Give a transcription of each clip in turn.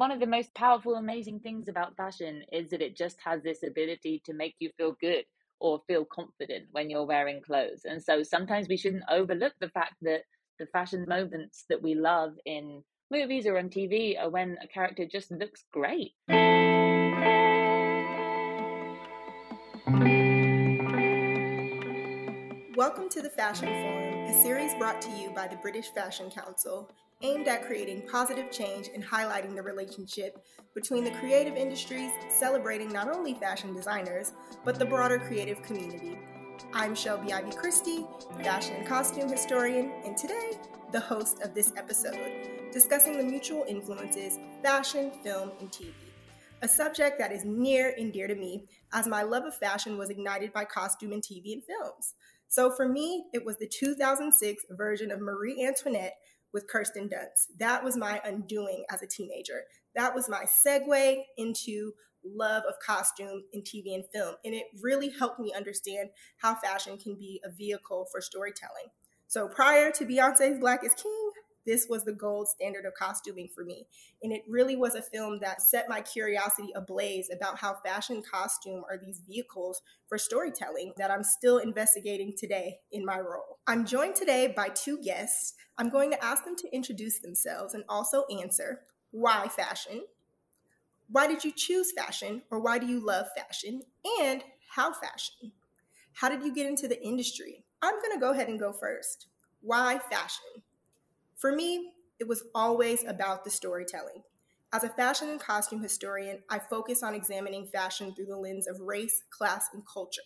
one of the most powerful, amazing things about fashion is that it just has this ability to make you feel good or feel confident when you're wearing clothes. And so sometimes we shouldn't overlook the fact that the fashion moments that we love in movies or on TV are when a character just looks great. Welcome to the Fashion Forum, a series brought to you by the British Fashion Council, aimed at creating positive change and highlighting the relationship between the creative industries, celebrating not only fashion designers, but the broader creative community. I'm Shelby Ivy Christie, fashion and costume historian, and today, the host of this episode, discussing the mutual influences of fashion, film, and TV. A subject that is near and dear to me, as my love of fashion was ignited by costume and TV and films. So for me, it was the 2006 version of Marie Antoinette with Kirsten Dunst. That was my undoing as a teenager. That was my segue into love of costume in TV and film. And it really helped me understand how fashion can be a vehicle for storytelling. So prior to Beyonce's Black is King, this was the gold standard of costuming for me. And it really was a film that set my curiosity ablaze about how fashion costume are these vehicles for storytelling that I'm still investigating today in my role. I'm joined today by two guests. I'm going to ask them to introduce themselves and also answer why fashion? Why did you choose fashion or why do you love fashion? And how fashion? How did you get into the industry? I'm going to go ahead and go first. Why fashion? For me, it was always about the storytelling. As a fashion and costume historian, I focus on examining fashion through the lens of race, class, and culture.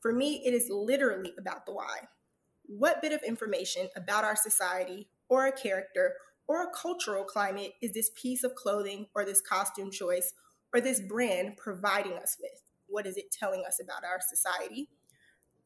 For me, it is literally about the why. What bit of information about our society, or a character, or a cultural climate is this piece of clothing, or this costume choice, or this brand providing us with? What is it telling us about our society?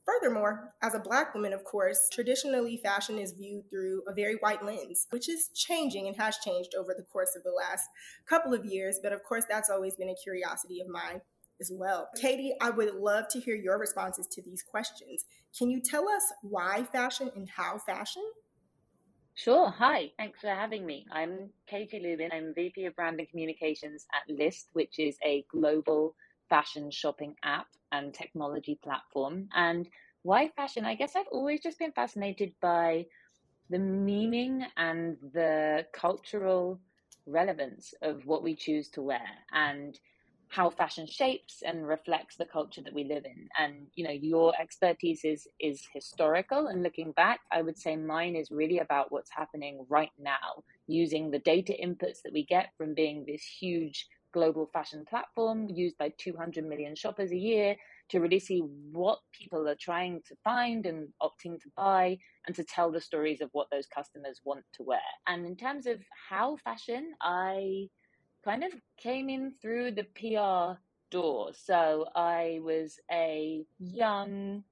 Furthermore, as a Black woman, of course, traditionally fashion is viewed through a very white lens, which is changing and has changed over the course of the last couple of years. But of course, that's always been a curiosity of mine as well. Katie, I would love to hear your responses to these questions. Can you tell us why fashion and how fashion? Sure. Hi. Thanks for having me. I'm Katie Lubin. I'm VP of Brand and Communications at Lyst, which is a global fashion shopping app and technology platform. And why fashion? I guess I've always just been fascinated by the meaning and the cultural relevance of what we choose to wear and how fashion shapes and reflects the culture that we live in and you know your expertise is is historical and looking back i would say mine is really about what's happening right now using the data inputs that we get from being this huge global fashion platform used by 200 million shoppers a year to really see what people are trying to find and opting to buy and to tell the stories of what those customers want to wear. And in terms of how fashion, I kind of came in through the PR door. So I was a young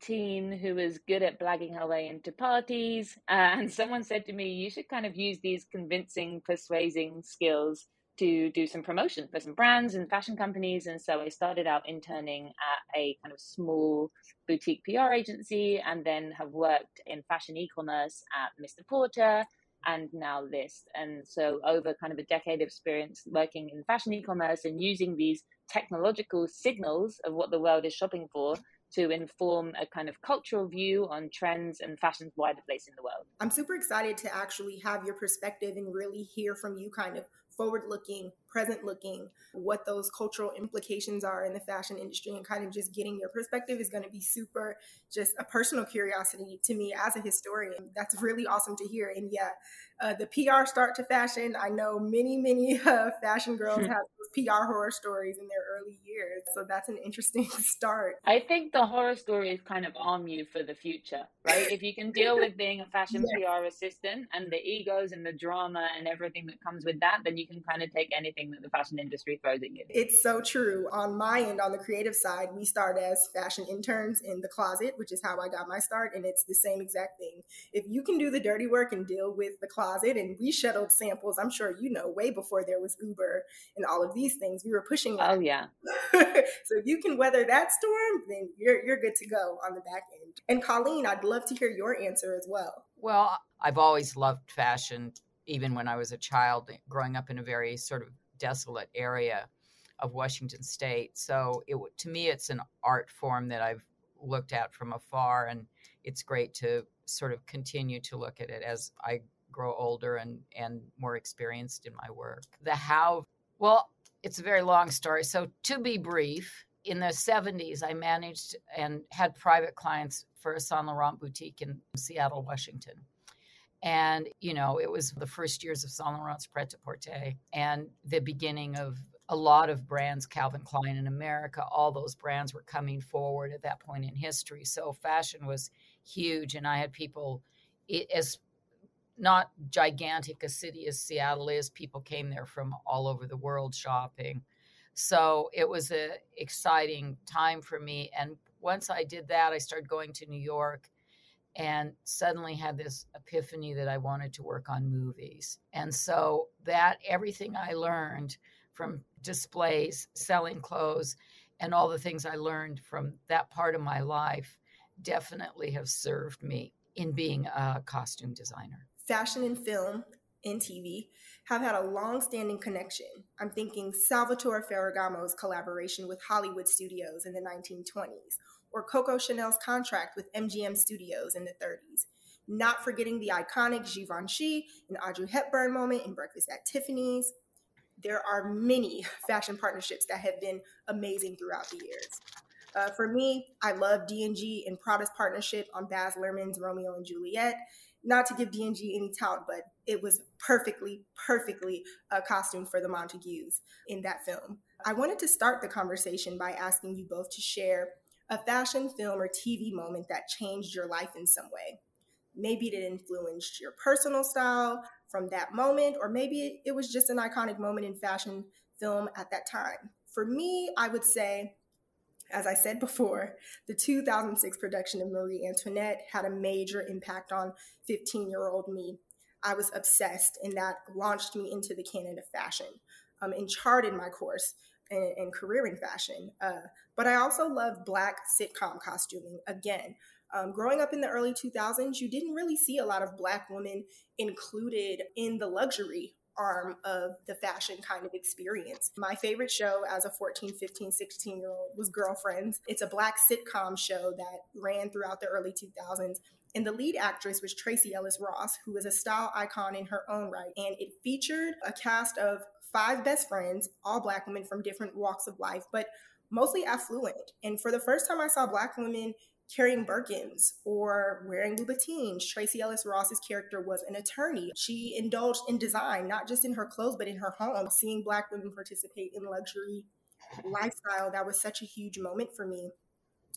teen who was good at blagging her way into parties. And someone said to me, You should kind of use these convincing, persuading skills to do some promotion for some brands and fashion companies. And so I started out interning at a kind of small boutique PR agency and then have worked in fashion e commerce at Mr. Porter and now this. And so over kind of a decade of experience working in fashion e commerce and using these technological signals of what the world is shopping for to inform a kind of cultural view on trends and fashion's wider place in the world. I'm super excited to actually have your perspective and really hear from you kind of forward looking, present looking, what those cultural implications are in the fashion industry, and kind of just getting your perspective is going to be super just a personal curiosity to me as a historian. That's really awesome to hear. And yeah, uh, the PR start to fashion. I know many, many uh, fashion girls have PR horror stories in their early years. So that's an interesting start. I think the horror stories kind of arm you for the future, right? if you can deal with being a fashion yes. PR assistant and the egos and the drama and everything that comes with that, then you can kind of take anything that the fashion industry throws at you. It's so true. On my end, on the creative side, we start as fashion interns in the closet, which is how I got my start. And it's the same exact thing. If you can do the dirty work and deal with the closet, and we shuttled samples, I'm sure you know, way before there was Uber and all of these things, we were pushing. That. Oh, yeah. so if you can weather that storm, then you're, you're good to go on the back end. And Colleen, I'd love to hear your answer as well. Well, I've always loved fashion even when I was a child, growing up in a very sort of desolate area of Washington State. So it to me, it's an art form that I've looked at from afar, and it's great to sort of continue to look at it as I grow older and and more experienced in my work. The how, well, it's a very long story. So to be brief, in the 70s, I managed and had private clients for a Saint Laurent boutique in Seattle, Washington. And, you know, it was the first years of Saint Laurent's pret a porter and the beginning of a lot of brands, Calvin Klein in America, all those brands were coming forward at that point in history. So fashion was huge. And I had people, as not gigantic a city as Seattle is, people came there from all over the world shopping. So it was an exciting time for me. And once I did that, I started going to New York and suddenly had this epiphany that I wanted to work on movies. And so that everything I learned from displays, selling clothes, and all the things I learned from that part of my life definitely have served me in being a costume designer. Fashion and film and TV have had a long standing connection. I'm thinking Salvatore Ferragamo's collaboration with Hollywood studios in the 1920s, or Coco Chanel's contract with MGM Studios in the 30s. Not forgetting the iconic Givenchy and Audrey Hepburn moment in Breakfast at Tiffany's. There are many fashion partnerships that have been amazing throughout the years. Uh, for me, I love D&G and Prada's partnership on Baz Luhrmann's Romeo and Juliet. Not to give D&G any tout, but it was perfectly, perfectly a costume for the Montagues in that film. I wanted to start the conversation by asking you both to share a fashion film or TV moment that changed your life in some way. Maybe it influenced your personal style from that moment, or maybe it was just an iconic moment in fashion film at that time. For me, I would say, as I said before, the 2006 production of Marie Antoinette had a major impact on 15 year old me. I was obsessed, and that launched me into the canon of fashion um, and charted my course and, and career in fashion. Uh, but I also love Black sitcom costuming. Again, um, growing up in the early 2000s, you didn't really see a lot of Black women included in the luxury arm of the fashion kind of experience. My favorite show as a 14, 15, 16 year old was Girlfriends. It's a Black sitcom show that ran throughout the early 2000s. And the lead actress was Tracee Ellis Ross, who is a style icon in her own right. And it featured a cast of five best friends, all black women from different walks of life, but mostly affluent. And for the first time I saw black women carrying Birkins or wearing Louboutins. Tracee Ellis Ross's character was an attorney. She indulged in design, not just in her clothes, but in her home. Seeing Black women participate in luxury lifestyle, that was such a huge moment for me.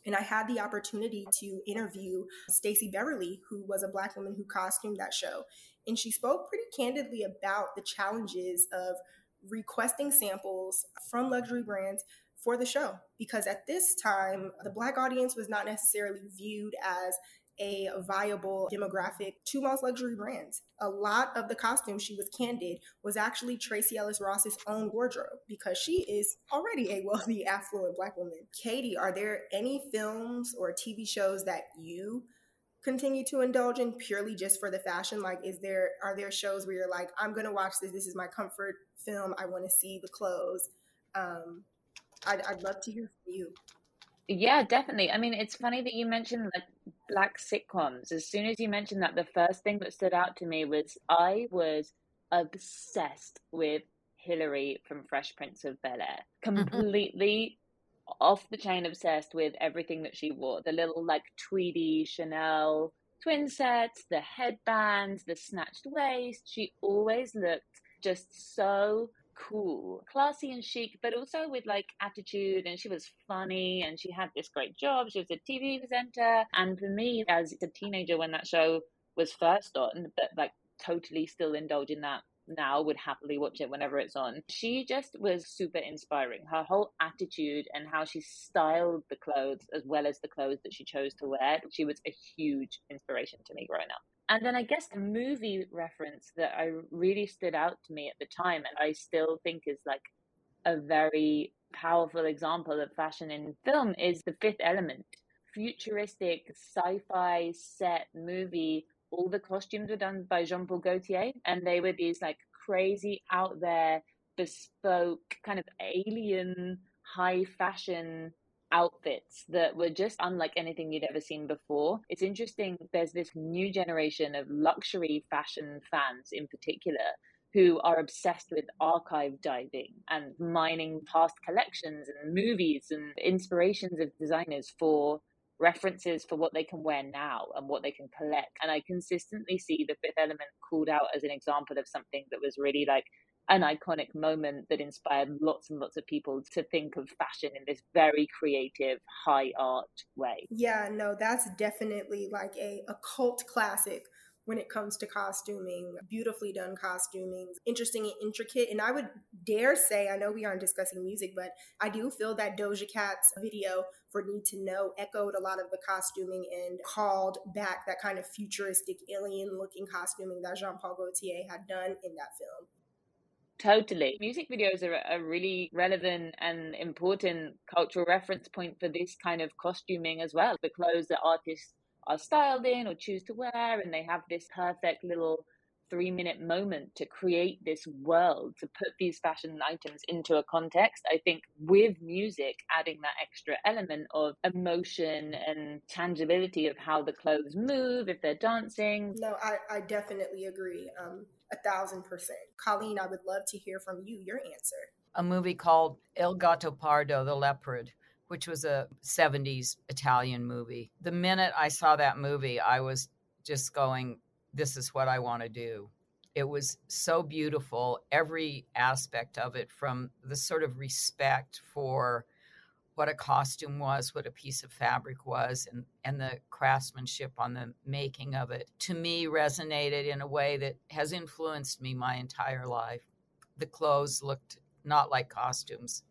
And I had the opportunity to interview Stacey Beverly, who was a Black woman who costumed that show. And she spoke pretty candidly about the challenges of requesting samples from luxury brands for the show because at this time the black audience was not necessarily viewed as a viable demographic to most luxury brands. A lot of the costumes she was candid was actually Tracee Ellis Ross's own wardrobe because she is already a wealthy, affluent black woman. Katie, are there any films or TV shows that you continue to indulge in purely just for the fashion? Like, is there are there shows where you're like, I'm gonna watch this. This is my comfort film. I want to see the clothes. Um, I'd, I'd love to hear from you. Yeah, definitely. I mean, it's funny that you mentioned like black sitcoms. As soon as you mentioned that, the first thing that stood out to me was I was obsessed with Hilary from Fresh Prince of Bel Air. Mm-hmm. Completely off the chain obsessed with everything that she wore. The little like tweedy Chanel twin sets, the headbands, the snatched waist. She always looked just so cool, classy and chic, but also with like attitude. And she was funny and she had this great job. She was a TV presenter. And for me, as a teenager, when that show was first on, but like totally still indulge in that now would happily watch it whenever it's on. She just was super inspiring. Her whole attitude and how she styled the clothes as well as the clothes that she chose to wear. She was a huge inspiration to me growing up. And then I guess the movie reference that I really stood out to me at the time, and I still think is like a very powerful example of fashion in film, is The Fifth Element. Futuristic sci fi set movie all the costumes were done by Jean Paul Gaultier, and they were these like crazy out there, bespoke, kind of alien, high fashion outfits that were just unlike anything you'd ever seen before. It's interesting, there's this new generation of luxury fashion fans in particular who are obsessed with archive diving and mining past collections and movies and inspirations of designers for references for what they can wear now and what they can collect. And I consistently see the fifth element called out as an example of something that was really like an iconic moment that inspired lots and lots of people to think of fashion in this very creative, high art way. Yeah, no, that's definitely like a, a cult classic when it comes to costuming, beautifully done costuming, interesting and intricate. And I would dare say, I know we aren't discussing music, but I do feel that Doja Cat's video for Need to Know echoed a lot of the costuming and called back that kind of futuristic alien looking costuming that Jean Paul Gaultier had done in that film. Totally. Music videos are a really relevant and important cultural reference point for this kind of costuming as well. The clothes that artists are styled in or choose to wear, and they have this perfect little three minute moment to create this world, to put these fashion items into a context. I think with music, adding that extra element of emotion and tangibility of how the clothes move, if they're dancing. No, I, I definitely agree. Um, a thousand percent. Colleen, I would love to hear from you, your answer. A movie called Il Gattopardo, The Leopard which was a 70s Italian movie. The minute I saw that movie, I was just going, this is what I want to do. It was so beautiful, every aspect of it, from the sort of respect for what a costume was, what a piece of fabric was, and, and the craftsmanship on the making of it, to me resonated in a way that has influenced me my entire life. The clothes looked not like costumes,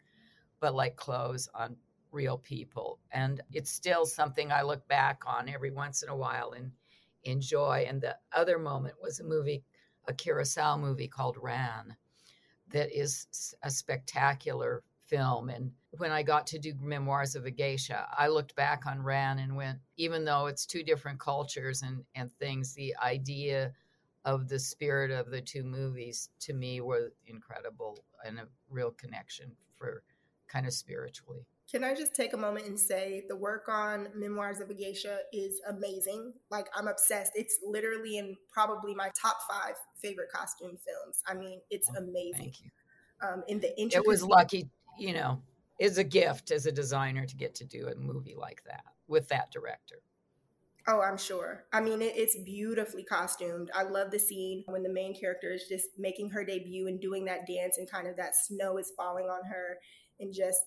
but like clothes on real people. And it's still something I look back on every once in a while and enjoy. And the other moment was a movie, a Kurosawa movie called Ran, that is a spectacular film. And when I got to do Memoirs of a Geisha, I looked back on Ran and went, even though it's two different cultures and, and things, the idea of the spirit of the two movies to me were incredible and a real connection for kind of spiritually. Can I just take a moment and say the work on Memoirs of a Geisha is amazing? Like, I'm obsessed. It's literally in probably my top five favorite costume films. I mean, it's amazing. Thank you. Um, in the it was lucky, you know, it's a gift as a designer to get to do a movie like that with that director. Oh, I'm sure. I mean, it, it's beautifully costumed. I love the scene when the main character is just making her debut and doing that dance, and kind of that snow is falling on her, and just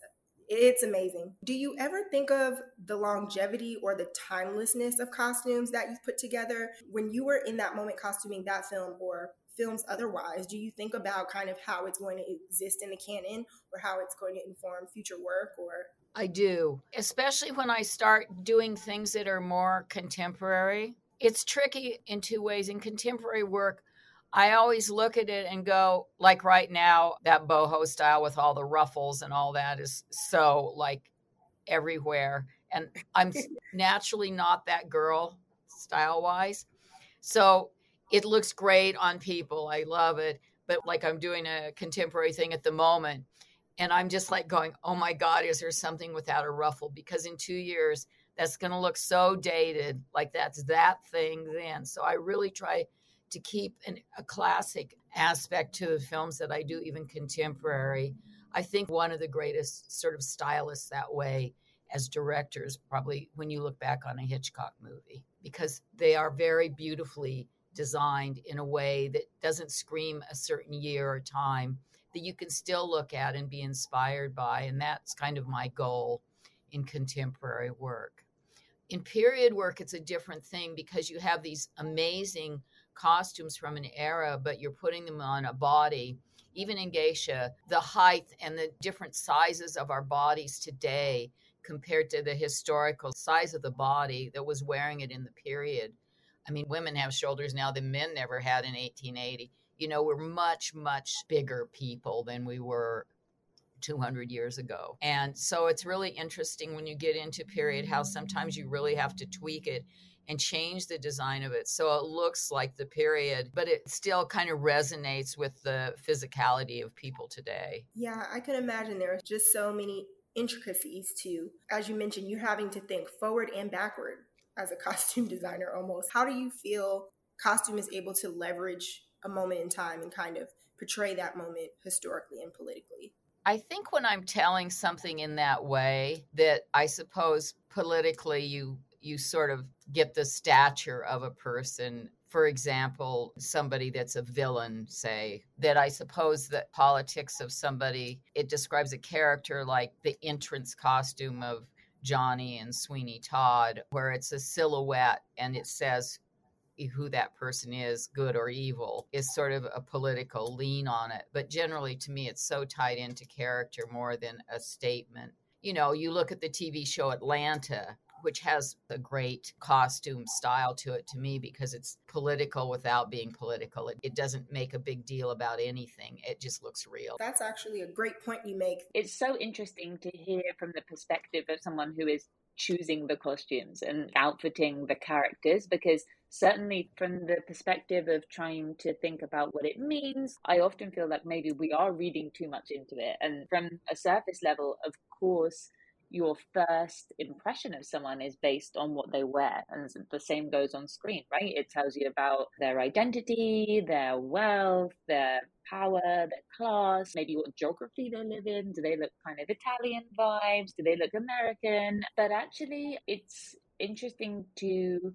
it's amazing. Do you ever think of the longevity or the timelessness of costumes that you've put together when you were in that moment costuming that film or films otherwise? Do you think about kind of how it's going to exist in the canon or how it's going to inform future work or I do, especially when I start doing things that are more contemporary. It's tricky in two ways. In contemporary work, I always look at it and go, like right now, that boho style with all the ruffles and all that is so like everywhere. And I'm naturally not that girl style wise. So it looks great on people. I love it. But like I'm doing a contemporary thing at the moment. And I'm just like going, oh my God, is there something without a ruffle? Because in two years, that's going to look so dated. Like that's that thing then. So I really try to keep an, a classic aspect to the films that I do, even contemporary. I think one of the greatest sort of stylists that way as directors, probably when you look back on a Hitchcock movie, because they are very beautifully designed in a way that doesn't scream a certain year or time that you can still look at and be inspired by. And that's kind of my goal in contemporary work. In period work, it's a different thing because you have these amazing costumes from an era, but you're putting them on a body. Even in geisha, the height and the different sizes of our bodies today compared to the historical size of the body that was wearing it in the period. I mean, women have shoulders now that men never had in 1880. You know, we're much, much bigger people than we were 200 years ago. And so it's really interesting when you get into period how sometimes you really have to tweak it and change the design of it so it looks like the period, but it still kind of resonates with the physicality of people today. Yeah, I can imagine there are just so many intricacies to, as you mentioned, you're having to think forward and backward as a costume designer almost. How do you feel costume is able to leverage a moment in time and kind of portray that moment historically and politically? I think when I'm telling something in that way, that I suppose politically you you sort of get the stature of a person. For example, somebody that's a villain, say, that I suppose that politics of somebody, it describes a character like the entrance costume of Johnny and Sweeney Todd, where it's a silhouette and it says who that person is, good or evil, is sort of a political lean on it. But generally, to me, it's so tied into character more than a statement. You know, you look at the TV show Atlanta, which has a great costume style to it to me because it's political without being political. It, it, doesn't make a big deal about anything, it just looks real. That's actually a great point you make. It's so interesting to hear from the perspective of someone who is choosing the costumes and outfitting the characters because certainly from the perspective of trying to think about what it means i often feel like maybe we are reading too much into it and from a surface level of course your first impression of someone is based on what they wear and the same goes on screen right? It tells you about their identity their wealth their power their class maybe what geography they live in. Do they look kind of italian vibes? Do they look american? But actually it's interesting to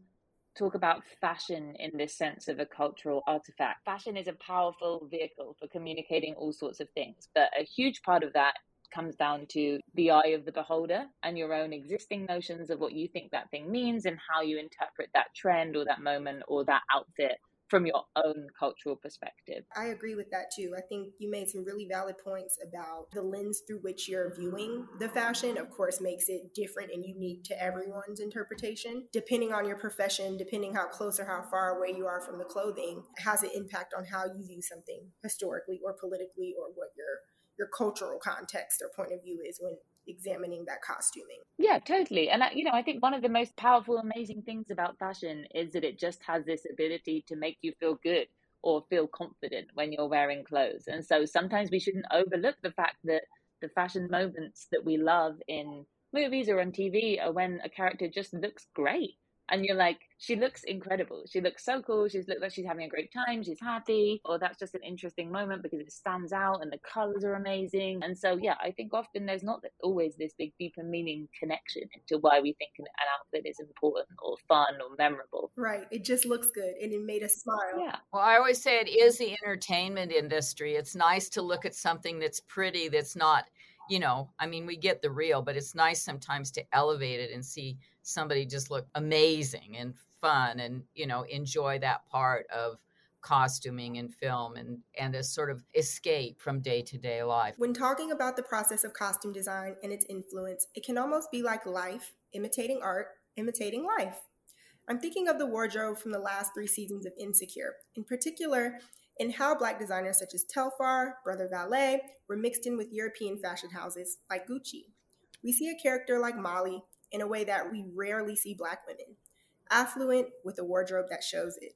talk about fashion in this sense of a cultural artifact. Fashion is a powerful vehicle for communicating all sorts of things, but a huge part of that comes down to the eye of the beholder and your own existing notions of what you think that thing means and how you interpret that trend or that moment or that outfit from your own cultural perspective. I agree with that too. I think you made some really valid points about the lens through which you're viewing the fashion, of course, makes it different and unique to everyone's interpretation. Depending on your profession, depending how close or how far away you are from the clothing, has an impact on how you view something historically or politically or what your your cultural context or point of view is when examining that costuming. Yeah, totally. And, I, you know, I think one of the most powerful, amazing things about fashion is that it just has this ability to make you feel good or feel confident when you're wearing clothes. And so sometimes we shouldn't overlook the fact that the fashion moments that we love in movies or on TV are when a character just looks great and you're like, she looks incredible. She looks so cool. She's looks like she's having a great time. She's happy. Or that's just an interesting moment because it stands out and the colors are amazing. And so, yeah, I think often there's not always this big, deeper meaning connection into why we think an outfit is important or fun or memorable. Right. It just looks good and it made us smile. Yeah. Well, I always say it is the entertainment industry. It's nice to look at something that's pretty, that's not you know, I mean, we get the real, but it's nice sometimes to elevate it and see somebody just look amazing and fun and, you know, enjoy that part of costuming and film and and a sort of escape from day-to-day life. When talking about the process of costume design and its influence, it can almost be like life imitating art, imitating life. I'm thinking of the wardrobe from the last 3 seasons of Insecure. In particular, and how Black designers such as Telfar, Brother Vellies were mixed in with European fashion houses like Gucci. We see a character like Molly in a way that we rarely see Black women affluent with a wardrobe that shows it.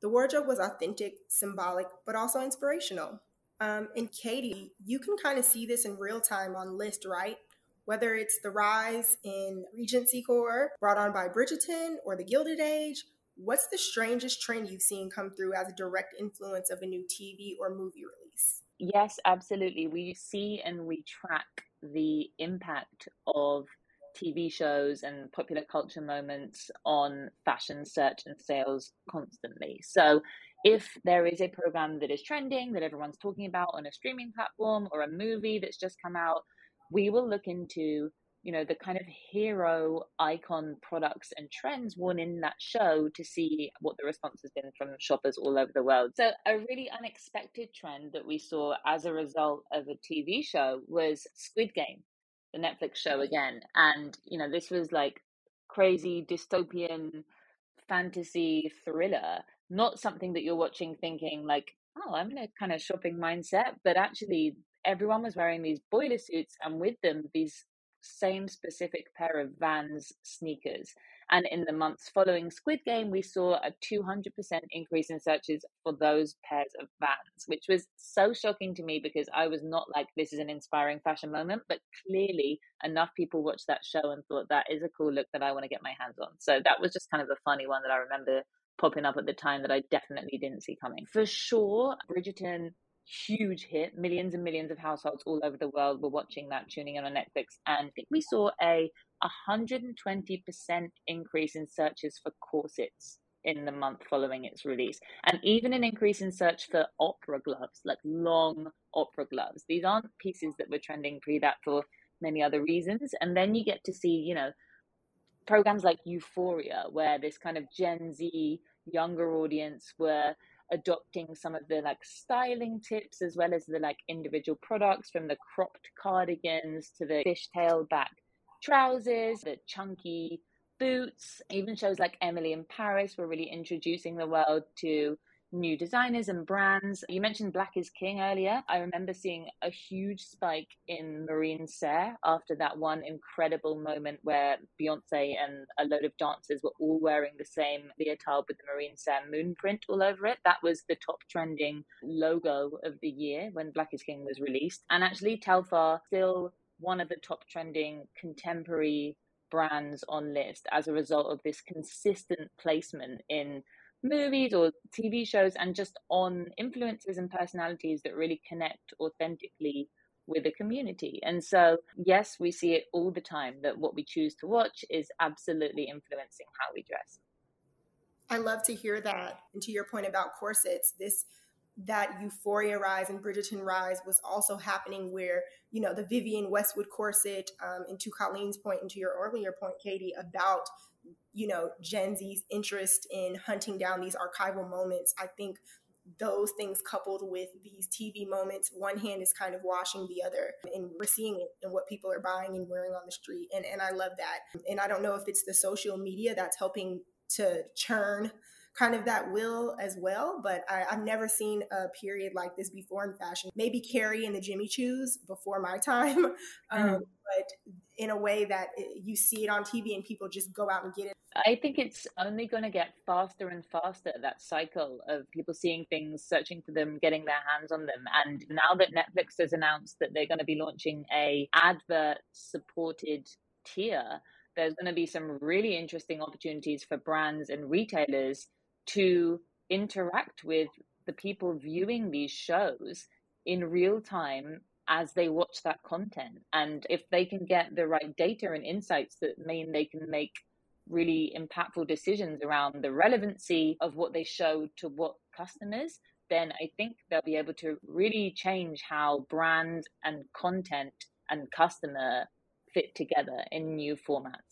The wardrobe was authentic, symbolic, but also inspirational. Um, and Katie, you can kind of see this in real time on Lyst, right? Whether it's the rise in Regency core brought on by Bridgerton or the Gilded Age, What's the strangest trend you've seen come through as a direct influence of a new TV or movie release? Yes, absolutely. We see and we track the impact of TV shows and popular culture moments on fashion search and sales constantly. So, if there is a program that is trending that everyone's talking about on a streaming platform or a movie that's just come out, we will look into you know the kind of hero icon products and trends worn in that show to see what the response has been from shoppers all over the world. So a really unexpected trend that we saw as a result of a tv show was squid game the netflix show again. And you know this was like crazy dystopian fantasy thriller not something that you're watching thinking like oh i'm in a kind of shopping mindset but actually everyone was wearing these boiler suits and with them these same specific pair of Vans sneakers. And in the months following Squid Game, we saw a 200% increase in searches for those pairs of Vans, which was so shocking to me because I was not like, this is an inspiring fashion moment, but clearly enough people watched that show and thought that is a cool look that I want to get my hands on. So that was just kind of a funny one that I remember popping up at the time that I definitely didn't see coming. For sure, Bridgerton huge hit. Millions and millions of households all over the world were watching that, tuning in on Netflix. And I think we saw a 120% increase in searches for corsets in the month following its release. And even an increase in search for opera gloves, like long opera gloves. These aren't pieces that were trending pre that for many other reasons. And then you get to see, you know, programs like Euphoria, where this kind of Gen Z younger audience were adopting some of the like styling tips as well as the like individual products from the cropped cardigans to the fishtail back trousers, the chunky boots. Even shows like Emily in Paris were really introducing the world to new designers and brands. You mentioned Black is King earlier. I remember seeing a huge spike in Marine Serre after that one incredible moment where Beyonce and a load of dancers were all wearing the same leotard with the Marine Serre moon print all over it. That was the top trending logo of the year when Black is King was released. And actually, Telfar still one of the top trending contemporary brands on Lyst as a result of this consistent placement in movies or TV shows and just on influences and personalities that really connect authentically with the community. And so, yes, we see it all the time that what we choose to watch is absolutely influencing how we dress. I love to hear that. And to your point about corsets, this that euphoria rise and Bridgerton rise was also happening where, you know, the Vivienne Westwood corset, um, and to Colleen's point and to your earlier point, Katie, about you know gen z's interest in hunting down these archival moments i think those things coupled with these tv moments one hand is kind of washing the other and we're seeing it in what people are buying and wearing on the street and, and i love that. And i don't know if it's the social media that's helping to churn kind of that will as well. But I, have never seen a period like this before in fashion. Maybe Carrie and the Jimmy Choos before my time, um, mm-hmm. but in a way that it, you see it on TV and people just go out and get it. I think it's only going to get faster and faster that cycle of people seeing things, searching for them, getting their hands on them. And now that Netflix has announced that they're going to be launching a advert supported tier, there's going to be some really interesting opportunities for brands and retailers to interact with the people viewing these shows in real time as they watch that content. And if they can get the right data and insights that mean they can make really impactful decisions around the relevancy of what they show to what customers, then I think they'll be able to really change how brand and content and customer fit together in new formats.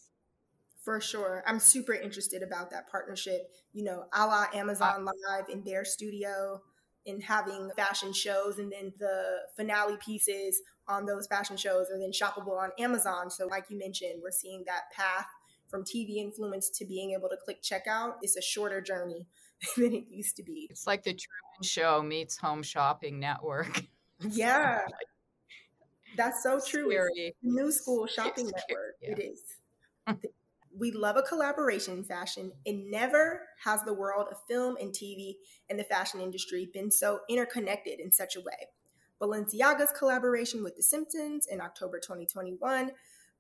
For sure. I'm super interested about that partnership, you know, a la Amazon Live in their studio and having fashion shows and then the finale pieces on those fashion shows are then shoppable on Amazon. So like you mentioned, we're seeing that path from TV influence to being able to click checkout. It's a shorter journey than it used to be. It's like the Truman Show meets Home Shopping Network. Yeah. That's so true. New school shopping network. Yeah. It is. we love a collaboration in fashion, and never has the world of film and TV and the fashion industry been so interconnected in such a way. Balenciaga's collaboration with The Simpsons in October 2021,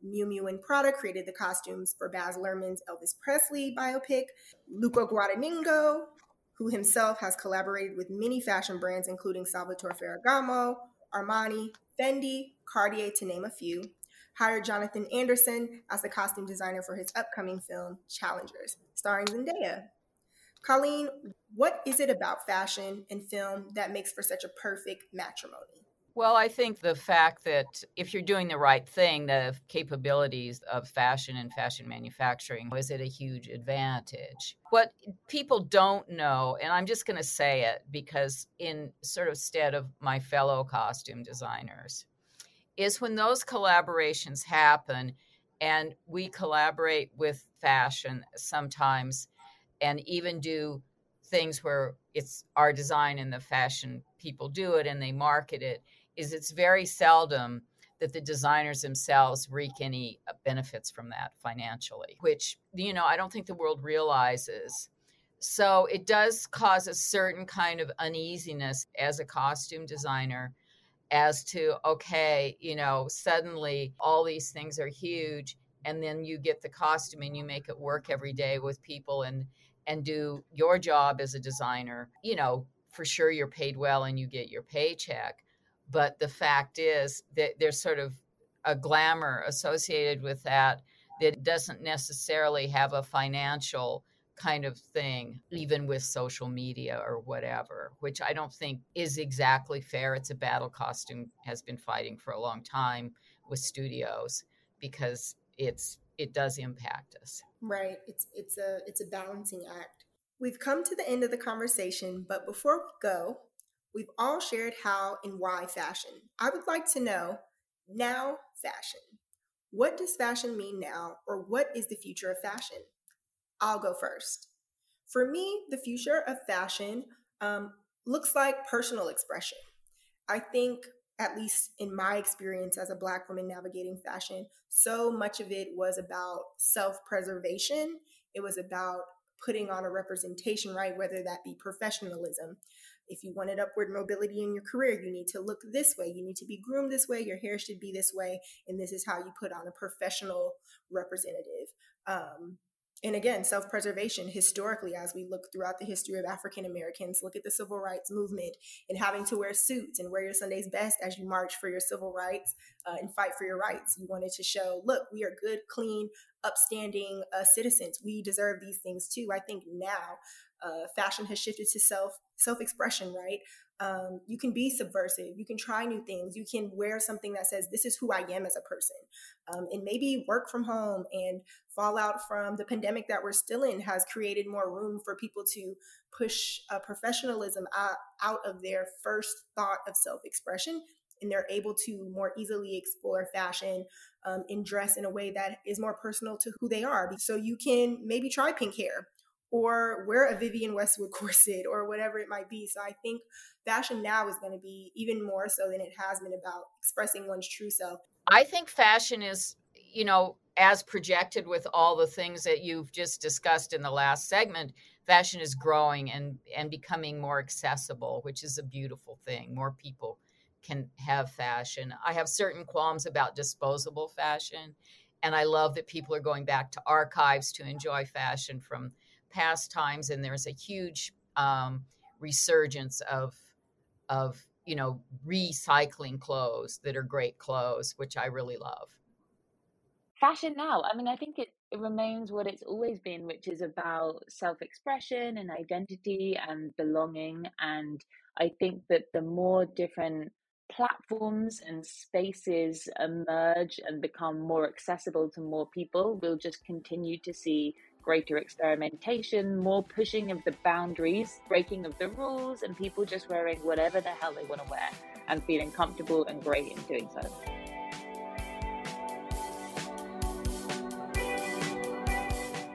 Miu Miu and Prada created the costumes for Baz Luhrmann's Elvis Presley biopic, Luca Guadagnino, who himself has collaborated with many fashion brands including Salvatore Ferragamo, Armani, Fendi, Cartier, to name a few, hired Jonathan Anderson as the costume designer for his upcoming film, Challengers, starring Zendaya. Colleen, what is it about fashion and film that makes for such a perfect matrimony? Well, I think the fact that if you're doing the right thing, the capabilities of fashion and fashion manufacturing is at a huge advantage. What people don't know, and I'm just going to say it because, in sort of stead of my fellow costume designers, is when those collaborations happen and we collaborate with fashion sometimes and even do things where it's our design and the fashion people do it and they market it is it's very seldom that the designers themselves reap any uh, benefits from that financially, which, you know, I don't think the world realizes. So it does cause a certain kind of uneasiness as a costume designer as to, okay, you know, suddenly all these things are huge. And then you get the costume and you make it work every day with people and and do your job as a designer. You know, for sure you're paid well and you get your paycheck but the fact is that there's sort of a glamour associated with that that doesn't necessarily have a financial kind of thing, mm. even with social media or whatever, which I don't think is exactly fair. It's a battle costume has been fighting for a long time with studios because it's it does impact us. Right. It's it's a it's a balancing act. We've come to the end of the conversation, but before we go, We've all shared how and why fashion. I would like to know now fashion. What does fashion mean now, or what is the future of fashion? I'll go first. For me, the future of fashion um, looks like personal expression. I think, at least in my experience as a Black woman navigating fashion, so much of it was about self preservation. It was about putting on a representation, right? Whether that be professionalism, if you wanted upward mobility in your career, you need to look this way. You need to be groomed this way. Your hair should be this way. And this is how you put on a professional representative. Um, and again, self preservation historically, as we look throughout the history of African Americans, look at the civil rights movement and having to wear suits and wear your Sunday's best as you march for your civil rights uh, and fight for your rights. You wanted to show, look, we are good, clean, upstanding uh, citizens. We deserve these things too. I think now uh, fashion has shifted to self self expression, right? Um, you can be subversive. You can try new things. You can wear something that says, This is who I am as a person. Um, and maybe work from home and fallout from the pandemic that we're still in has created more room for people to push uh, professionalism out, out of their first thought of self expression. And they're able to more easily explore fashion um, and dress in a way that is more personal to who they are. So you can maybe try pink hair or wear a Vivienne Westwood corset or whatever it might be. So I think fashion now is going to be even more so than it has been about expressing one's true self. I think fashion is, you know, as projected with all the things that you've just discussed in the last segment, fashion is growing and and becoming more accessible, which is a beautiful thing. More people can have fashion. I have certain qualms about disposable fashion, and I love that people are going back to archives to enjoy fashion from past times, and there's a huge um, resurgence of of you know recycling clothes that are great clothes, which I really love. Fashion now, I mean, I think it, it remains what it's always been, which is about self expression and identity and belonging. And I think that the more different platforms and spaces emerge and become more accessible to more people, we'll just continue to see greater experimentation, more pushing of the boundaries, breaking of the rules, and people just wearing whatever the hell they want to wear and feeling comfortable and great in doing so.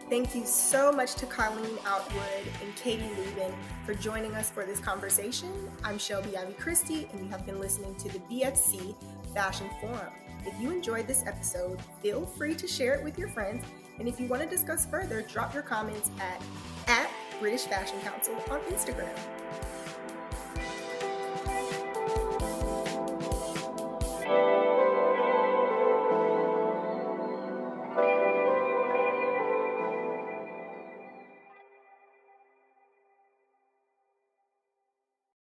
Thank you so much to Colleen Atwood and Katie Lubin for joining us for this conversation. I'm Shelby Ivy Christie, and you have been listening to the BFC Fashion Forum. If you enjoyed this episode, feel free to share it with your friends and if you want to discuss further, drop your comments at, at British Fashion Council on Instagram.